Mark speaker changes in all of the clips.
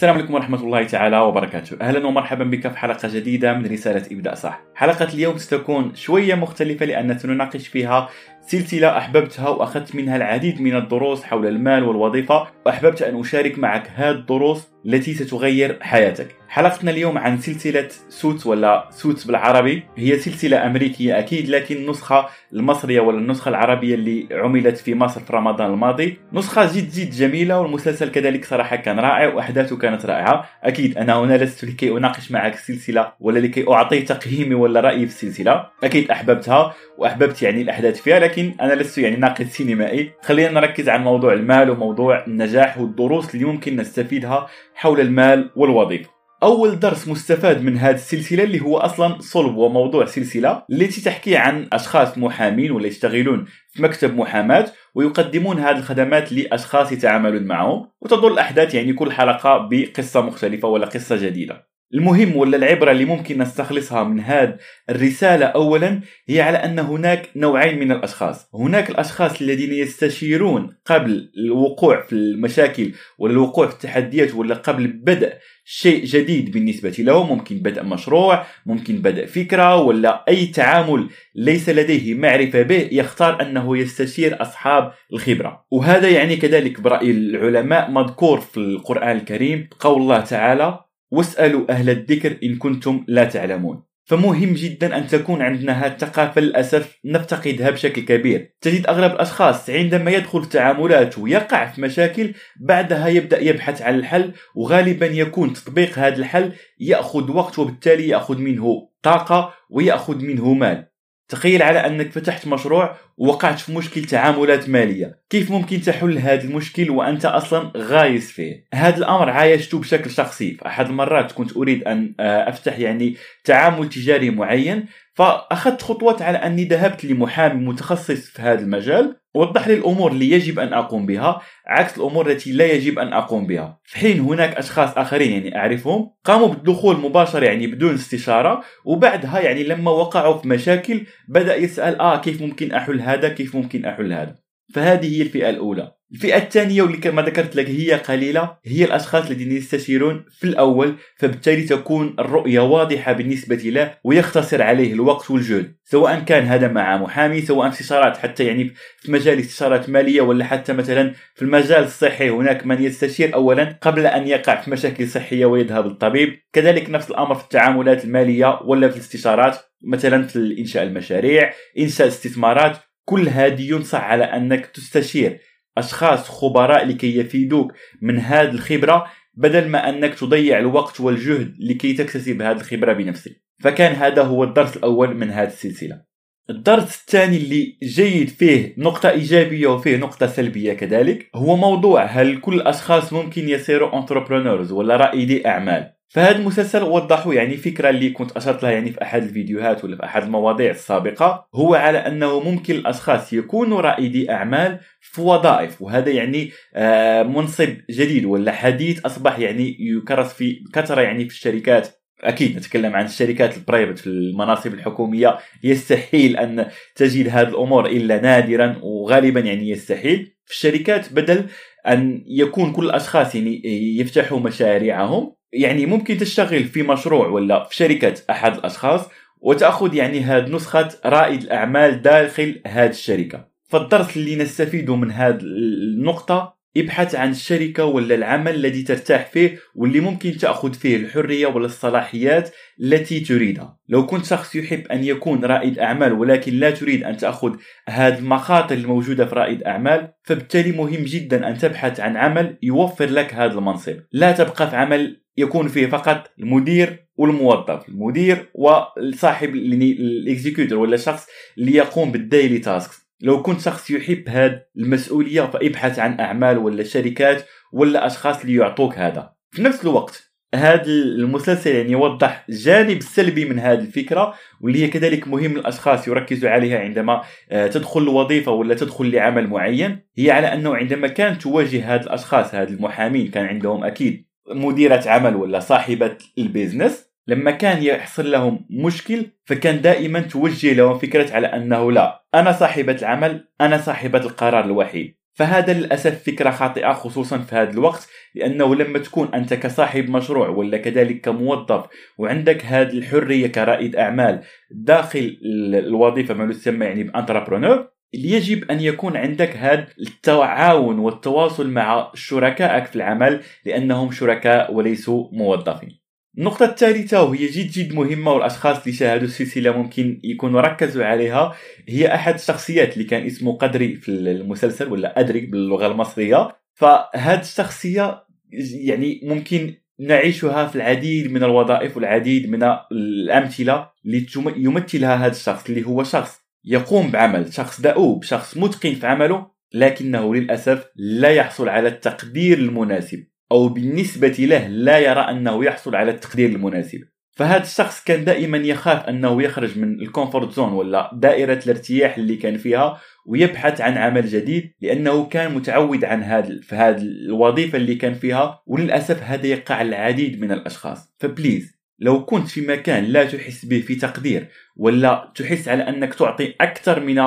Speaker 1: السلام عليكم ورحمة الله تعالى وبركاته. أهلا ومرحبا بك في حلقة جديدة من رسالة إبداء صح. حلقة اليوم ستكون شوية مختلفة لأن سنناقش فيها سلسلة أحببتها وأخذت منها العديد من الدروس حول المال والوظيفة وأحببت أن أشارك معك هذه الدروس التي ستغير حياتك. حلقتنا اليوم عن سلسلة سوت ولا سوت بالعربي. هي سلسلة أمريكية أكيد لكن النسخة المصرية ولا النسخة العربية اللي عملت في مصر في رمضان الماضي. نسخة جد جد جميلة والمسلسل كذلك صراحة كان رائع وأحداثه كانت رائعة. أكيد أنا هنا لست لكي أناقش معك السلسلة ولا لكي أعطي تقييمي ولا رأيي في السلسلة. أكيد أحببتها وأحببت يعني الأحداث فيها لكن أنا لست يعني ناقد سينمائي. خلينا نركز على موضوع المال وموضوع النجاح والدروس اللي ممكن نستفيدها حول المال والوظيفة. أول درس مستفاد من هذه السلسلة اللي هو أصلا صلب وموضوع سلسلة التي تحكي عن أشخاص محامين ولا يشتغلون في مكتب محاماة ويقدمون هذه الخدمات لأشخاص يتعاملون معهم وتدور الاحداث يعني كل حلقة بقصة مختلفة ولا قصة جديدة. المهم ولا العبرة اللي ممكن نستخلصها من هذه الرسالة أولا هي على أن هناك نوعين من الأشخاص. هناك الأشخاص الذين يستشيرون قبل الوقوع في المشاكل ولا الوقوع في التحديات ولا قبل بدء شيء جديد بالنسبة له ممكن بدء مشروع ممكن بدء فكرة ولا أي تعامل ليس لديه معرفة به يختار أنه يستشير أصحاب الخبرة. وهذا يعني كذلك برأي العلماء مذكور في القرآن الكريم. قول الله تعالى واسألوا أهل الذكر إن كنتم لا تعلمون. فمهم جدا أن تكون عندنا هذه الثقافة للأسف نفتقدها بشكل كبير. تجد أغلب الأشخاص عندما يدخل في تعاملات ويقع في مشاكل بعدها يبدأ يبحث عن الحل وغالبا يكون تطبيق هذا الحل يأخذ وقت وبالتالي يأخذ منه طاقة ويأخذ منه مال. تخيل على أنك فتحت مشروع ووقعت في مشكل تعاملات مالية. كيف ممكن تحل هذا المشكل وأنت أصلا غايس فيه؟ هذا الأمر عايشته بشكل شخصي. في أحد المرات كنت أريد أن آه، أفتح يعني تعامل تجاري معين. فأخذت خطوات على أني ذهبت لمحامي متخصص في هذا المجال وضح لي الأمور اللي يجب أن أقوم بها عكس الأمور التي لا يجب أن أقوم بها. في حين هناك أشخاص آخرين يعني أعرفهم قاموا بالدخول مباشرة يعني بدون استشارة وبعدها يعني لما وقعوا في مشاكل بدأ يسأل آه كيف ممكن أحل هذا؟ كيف ممكن أحل هذا؟ فهذه هي الفئة الأولى. الفئة الثانية واللي كما ذكرت لك هي قليلة هي الأشخاص الذين يستشيرون في الأول فبالتالي تكون الرؤية واضحة بالنسبة له ويختصر عليه الوقت والجهد سواء كان هذا مع محامي سواء استشارات حتى يعني في مجال استشارات مالية ولا حتى مثلا في المجال الصحي هناك من يستشير أولا قبل أن يقع في مشاكل صحية ويذهب للطبيب. كذلك نفس الأمر في التعاملات المالية ولا في الاستشارات مثلا في إنشاء المشاريع إنشاء استثمارات كل هذه ينصح على أنك تستشير. أشخاص خبراء لكي يفيدوك من هذه الخبرة بدل ما أنك تضيع الوقت والجهد لكي تكتسب هذه الخبرة بنفسك. فكان هذا هو الدرس الأول من هذه السلسلة. الدرس الثاني اللي جيد فيه نقطة إيجابية وفيه نقطة سلبية كذلك هو موضوع هل كل الأشخاص ممكن يصيروا entrepreneurs ولا رائدي أعمال؟ فهذا المسلسل وضحوا يعني فكرة اللي كنت أشرت لها يعني في أحد الفيديوهات ولا في أحد المواضيع السابقة هو على أنه ممكن الأشخاص يكونوا رائدي أعمال في وظائف وهذا يعني آه، منصب جديد ولا حديث أصبح يعني يكرس في كثرة يعني في الشركات. أكيد نتكلم عن الشركات البرايفت في المناصب الحكومية يستحيل أن تجد هذه الأمور إلا نادرا وغالبا يعني يستحيل. في الشركات بدل أن يكون كل الأشخاص يعني يفتحوا مشاريعهم يعني ممكن تشتغل في مشروع ولا في شركة أحد الأشخاص وتأخذ يعني هذه نسخة رائد الأعمال داخل هذه الشركة. فالدرس اللي نستفيده من هذه النقطة ابحث عن الشركة ولا العمل الذي ترتاح فيه واللي ممكن تأخذ فيه الحرية ولا الصلاحيات التي تريدها. لو كنت شخص يحب أن يكون رائد أعمال ولكن لا تريد أن تأخذ هذه المخاطر الموجودة في رائد أعمال فبالتالي مهم جدا أن تبحث عن عمل يوفر لك هذا المنصب. لا تبقى في عمل يكون فيه فقط المدير والموظف. المدير وصاحب ال executor ولا الشخص اللي يقوم بال daily tasks لو كنت شخص يحب هذه المسؤولية فابحث عن أعمال ولا شركات ولا أشخاص اللي يعطوك هذا. في نفس الوقت هذا المسلسل يعني يوضح جانب سلبي من هذه الفكرة واللي هي كذلك مهم للاشخاص يركزوا عليها عندما آه، تدخل لوظيفه ولا تدخل لعمل معين. هي على أنه عندما كانت تواجه هذه الأشخاص هذه المحامين كان عندهم أكيد مديرة عمل ولا صاحبة البيزنس. لما كان يحصل لهم مشكل فكان دائما توجه لهم فكرة على أنه لا أنا صاحبة العمل أنا صاحبة القرار الوحيد. فهذا للأسف فكرة خاطئة خصوصا في هذا الوقت لأنه لما تكون أنت كصاحب مشروع ولا كذلك كموظف وعندك هذه الحرية كرائد أعمال داخل الوظيفة ما يسمى يعني بانتربرونور يجب أن يكون عندك هذا التعاون والتواصل مع شركائك في العمل لأنهم شركاء وليسوا موظفين. النقطة الثالثة وهي جد جد مهمة والأشخاص اللي شاهدوا السلسلة ممكن يكونوا ركزوا عليها هي أحد الشخصيات اللي كان اسمه قدري في المسلسل ولا أدري باللغة المصرية. فهذه الشخصية يعني ممكن نعيشها في العديد من الوظائف والعديد من الأمثلة اللي يمثلها هذا الشخص اللي هو شخص يقوم بعمل شخص دؤوب شخص متقن في عمله لكنه للأسف لا يحصل على التقدير المناسب. أو بالنسبة له لا يرى أنه يحصل على التقدير المناسب. فهذا الشخص كان دائما يخاف أنه يخرج من ال comfort zone ولا دائرة الارتياح اللي كان فيها ويبحث عن عمل جديد لأنه كان متعود عن هذا في هذه الوظيفة اللي كان فيها وللأسف هذا يقع العديد من الأشخاص. ف please لو كنت في مكان لا تحس به في تقدير ولا تحس على أنك تعطي أكثر من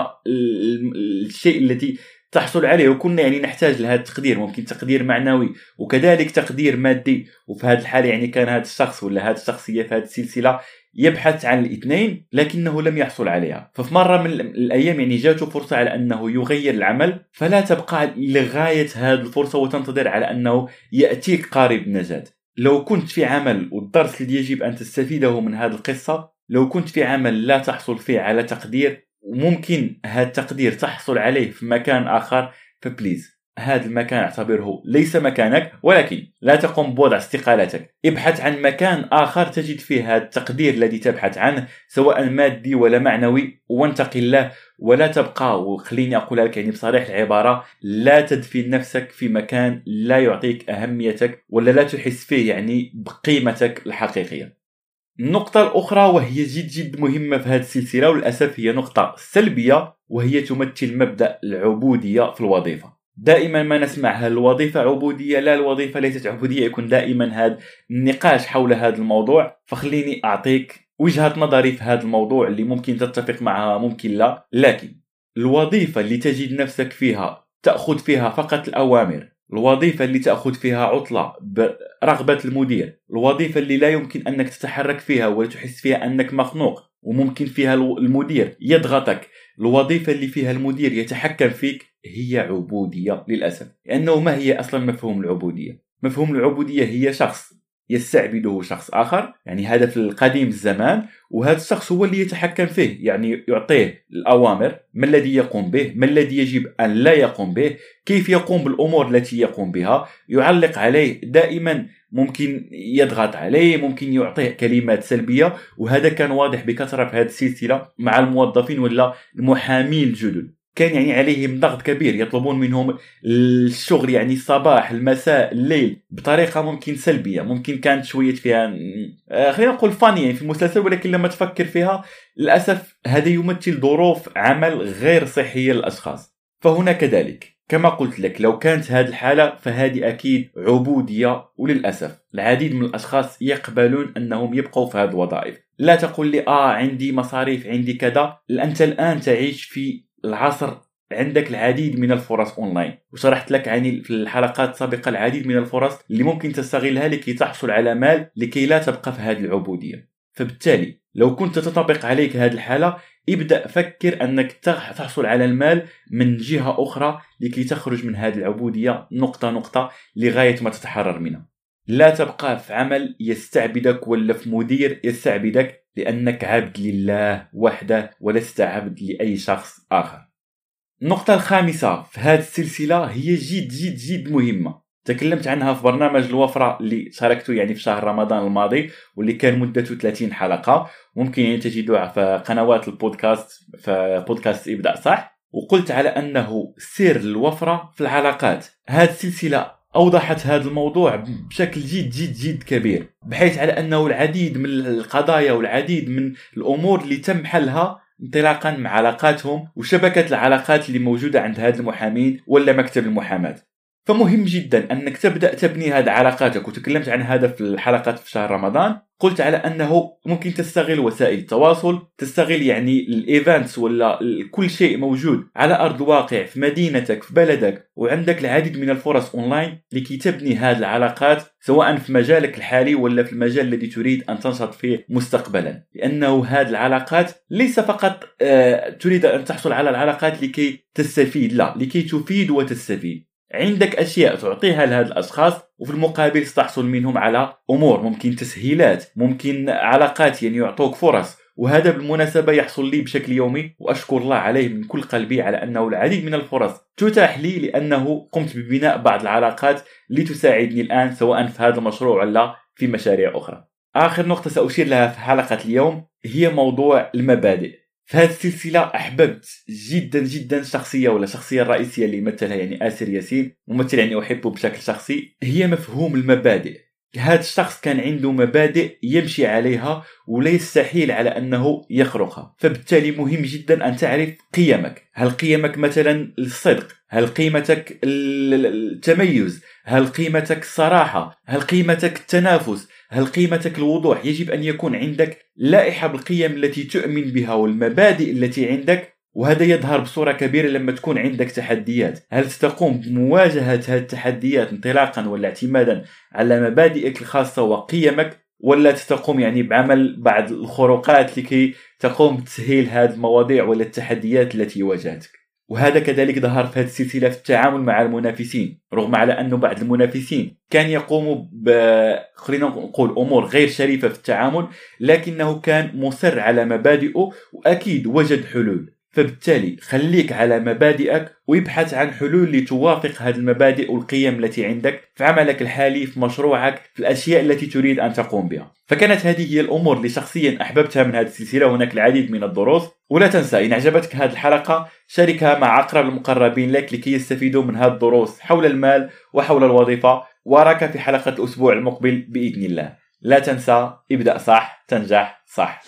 Speaker 1: الشيء الذي تحصل عليه وكنا يعني نحتاج لهذا التقدير ممكن تقدير معنوي وكذلك تقدير مادي. وفي هذه الحالة يعني كان هذا الشخص ولا هذه الشخصية في هذه السلسلة يبحث عن الاثنين لكنه لم يحصل عليها. ففي مرة من الأيام يعني جاته فرصة على أنه يغير العمل فلا تبقى لغاية هذه الفرصة وتنتظر على أنه يأتيك قارب النجاة لو كنت في عمل والدرس الذي يجب أن تستفيده من هذه القصة لو كنت في عمل لا تحصل فيه على تقدير وممكن هذا التقدير تحصل عليه في مكان آخر فبليز هذا المكان اعتبره ليس مكانك ولكن لا تقوم بوضع استقالتك. ابحث عن مكان آخر تجد فيه هذا التقدير الذي تبحث عنه سواء مادي ولا معنوي وانتقل له. ولا تبقى وخليني أقول لك يعني بصريح العبارة لا تدفن نفسك في مكان لا يعطيك أهميتك ولا لا تحس فيه يعني بقيمتك الحقيقية. النقطة الأخرى وهي جد جد مهمة في هذه السلسلة وللأسف هي نقطة سلبية وهي تمثل مبدأ العبودية في الوظيفة. دائما ما نسمع هل الوظيفة عبودية لا الوظيفة ليست عبودية يكون دائما هذا النقاش حول هذا الموضوع. فخليني أعطيك وجهة نظري في هذا الموضوع اللي ممكن تتفق معها ممكن لا. لكن الوظيفة اللي تجد نفسك فيها تأخذ فيها فقط الأوامر الوظيفة اللي تأخذ فيها عطلة برغبة المدير الوظيفة اللي لا يمكن أنك تتحرك فيها وتحس فيها أنك مخنوق وممكن فيها المدير يضغطك الوظيفة اللي فيها المدير يتحكم فيك هي عبودية للأسف لأنه ما هي أصلا مفهوم العبودية؟ مفهوم العبودية هي شخص يستعبده شخص آخر. يعني هذا في القديم الزمان وهذا الشخص هو اللي يتحكم فيه. يعني يعطيه الأوامر ما الذي يقوم به؟ ما الذي يجب أن لا يقوم به؟ كيف يقوم بالأمور التي يقوم بها؟ يعلق عليه دائما ممكن يضغط عليه ممكن يعطيه كلمات سلبية. وهذا كان واضح بكثرة في هذه السلسلة مع الموظفين ولا المحامين الجدد. كان يعني عليهم ضغط كبير يطلبون منهم الشغل يعني الصباح المساء الليل بطريقة ممكن سلبية. ممكن كانت شوية فيها آه، خلينا نقول فاني يعني في المسلسل ولكن لما تفكر فيها للأسف هذا يمثل ظروف عمل غير صحية للأشخاص. فهنا كذلك كما قلت لك لو كانت هذه الحالة فهذه أكيد عبودية. وللأسف العديد من الأشخاص يقبلون أنهم يبقوا في هذه الوظائف. لا تقول لي آه عندي مصاريف عندي كذا. أنت الآن تعيش في العصر عندك العديد من الفرص اونلاين وشرحت لك عن في الحلقات السابقة العديد من الفرص اللي ممكن تستغلها لكي تحصل على مال لكي لا تبقى في هذه العبودية. فبالتالي لو كنت تطبق عليك هذه الحالة ابدأ فكر أنك تحصل على المال من جهة أخرى لكي تخرج من هذه العبودية نقطة نقطة لغاية ما تتحرر منها. لا تبقى في عمل يستعبدك ولا في مدير يستعبدك لأنك عبد لله وحده ولست عبد لأي شخص آخر. النقطة الخامسة في هذه السلسلة هي جد جد جد مهمة. تكلمت عنها في برنامج الوفرة اللي شاركته يعني في شهر رمضان الماضي واللي كان مدته 30 حلقة. ممكن يعني تجدوها في قنوات البودكاست في بودكاست ابدأ صح. وقلت على أنه سر الوفرة في العلاقات. هذه السلسلة أوضحت هذا الموضوع بشكل جد جد جد كبير بحيث على أنه العديد من القضايا والعديد من الأمور اللي تم حلها انطلاقا من علاقاتهم وشبكة العلاقات اللي موجودة عند هاد المحامين ولا مكتب المحاماة. فمهم جدا أنك تبدأ تبني هذه علاقاتك وتكلمت عن هذا في الحلقات في شهر رمضان. قلت على أنه ممكن تستغل وسائل التواصل تستغل يعني ال events ولا كل شيء موجود على أرض الواقع في مدينتك في بلدك وعندك العديد من الفرص أونلاين لكي تبني هذه العلاقات سواء في مجالك الحالي ولا في المجال الذي تريد أن تنشط فيه مستقبلا. لأنه هذه العلاقات ليس فقط آه، تريد أن تحصل على العلاقات لكي تستفيد لا لكي تفيد وتستفيد. عندك أشياء تعطيها لهذه الأشخاص وفي المقابل تحصل منهم على أمور ممكن تسهيلات ممكن علاقات يعني يعطوك فرص. وهذا بالمناسبة يحصل لي بشكل يومي وأشكر الله عليه من كل قلبي على أنه العديد من الفرص. تتاح لي لأنه قمت ببناء بعض العلاقات لتساعدني الآن سواء في هذا المشروع ولا في مشاريع أخرى. آخر نقطة سأشير لها في حلقة اليوم هي موضوع المبادئ. في هذه السلسلة أحببت جدا جدا شخصية ولا الشخصيه الرئيسيه اللي يمثلها يعني آسر ياسين ممثل يعني أحبه بشكل شخصي هي مفهوم المبادئ. هذا الشخص كان عنده مبادئ يمشي عليها ولا يستحيل على أنه يخرقها. فبالتالي مهم جدا أن تعرف قيمك. هل قيمك مثلا الصدق؟ هل قيمتك التميز؟ هل قيمتك الصراحة؟ هل قيمتك التنافس؟ هل قيمتك الوضوح؟ يجب أن يكون عندك لائحة بالقيم التي تؤمن بها والمبادئ التي عندك وهذا يظهر بصورة كبيرة لما تكون عندك تحديات. هل ستقوم بمواجهة هذه التحديات انطلاقا ولا اعتمادا على مبادئك الخاصة وقيمك ولا ستقوم يعني بعمل بعض الخروقات لكي تقوم بتسهيل هذه المواضيع ولا التحديات التي واجهتك؟ وهذا كذلك ظهر في هذه السلسلة في التعامل مع المنافسين. رغم على انه بعض المنافسين كان يقوموا ب خلينا نقول أمور غير شريفة في التعامل لكنه كان مصر على مبادئه وأكيد وجد حلول. فبالتالي خليك على مبادئك ويبحث عن حلول لتوافق هذه المبادئ والقيم التي عندك في عملك الحالي في مشروعك في الأشياء التي تريد أن تقوم بها. فكانت هذه هي الأمور اللي شخصيا أحببتها من هذه السلسلة هناك العديد من الدروس. ولا تنسى إن أعجبتك هذه الحلقة شاركها مع أقرب المقربين لك لكي يستفيدوا من هذه الدروس حول المال وحول الوظيفة. وراك في حلقة الأسبوع المقبل بإذن الله. لا تنسى ابدأ صح تنجح صح.